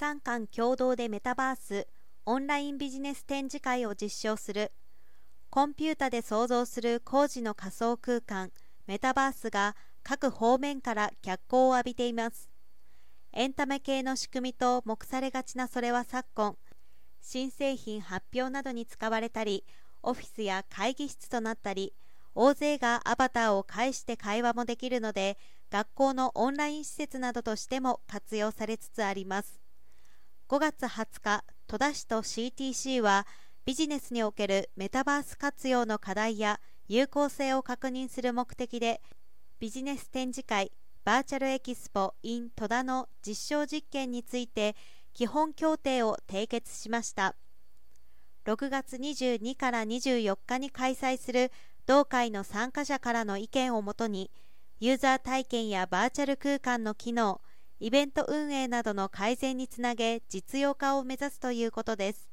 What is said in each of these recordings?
三館共同でメタバースオンラインビジネス展示会を実証する。コンピュータで創造する工事の仮想空間メタバースが各方面から脚光を浴びています。エンタメ系の仕組みと目されがちなそれは昨今新製品発表などに使われたりオフィスや会議室となったり大勢がアバターを介して会話もできるので学校のオンライン施設などとしても活用されつつあります。5月20日戸田市と CTC はビジネスにおけるメタバース活用の課題や有効性を確認する目的でビジネス展示会バーチャルエキスポ in 戸田の実証実験について基本協定を締結しました。6月22から24日に開催する同会の参加者からの意見をもとにユーザー体験やバーチャル空間の機能イベント運営などの改善につなげ実用化を目指すということです。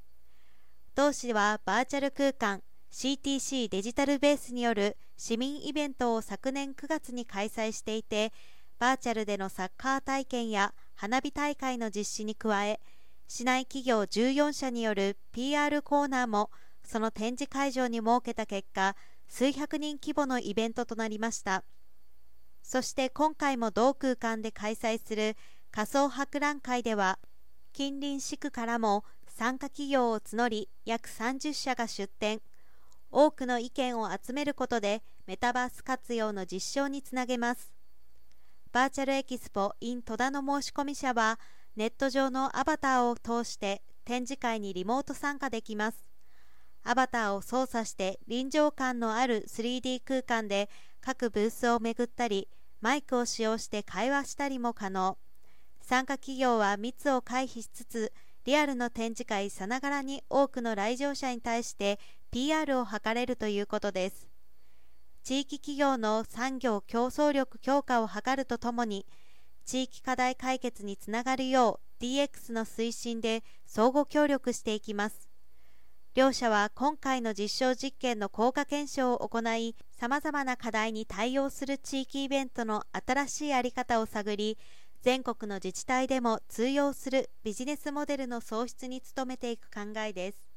同市はバーチャル空間 CTC デジタルベースによる市民イベントを昨年9月に開催していてバーチャルでのサッカー体験や花火大会の実施に加え市内企業14社による PR コーナーもその展示会場に設けた結果数百人規模のイベントとなりました。そして今回も同空間で開催する仮想博覧会では近隣市区からも参加企業を募り約30社が出展。多くの意見を集めることでメタバース活用の実証につなげます。バーチャルエキスポ in 戸田の申込者はネット上のアバターを通して展示会にリモート参加できます。アバターを操作して臨場感のある 3D 空間で各ブースを巡ったりマイクを使用して会話したりも可能。参加企業は密を回避しつつリアルの展示会さながらに多くの来場者に対して PR を図れるということです。地域企業の産業競争力強化を図るとともに地域課題解決につながるよう DX の推進で相互協力していきます。両社は今回の実証実験の効果検証を行いさまざまな課題に対応する地域イベントの新しい在り方を探り全国の自治体でも通用するビジネスモデルの創出に努めていく考えです。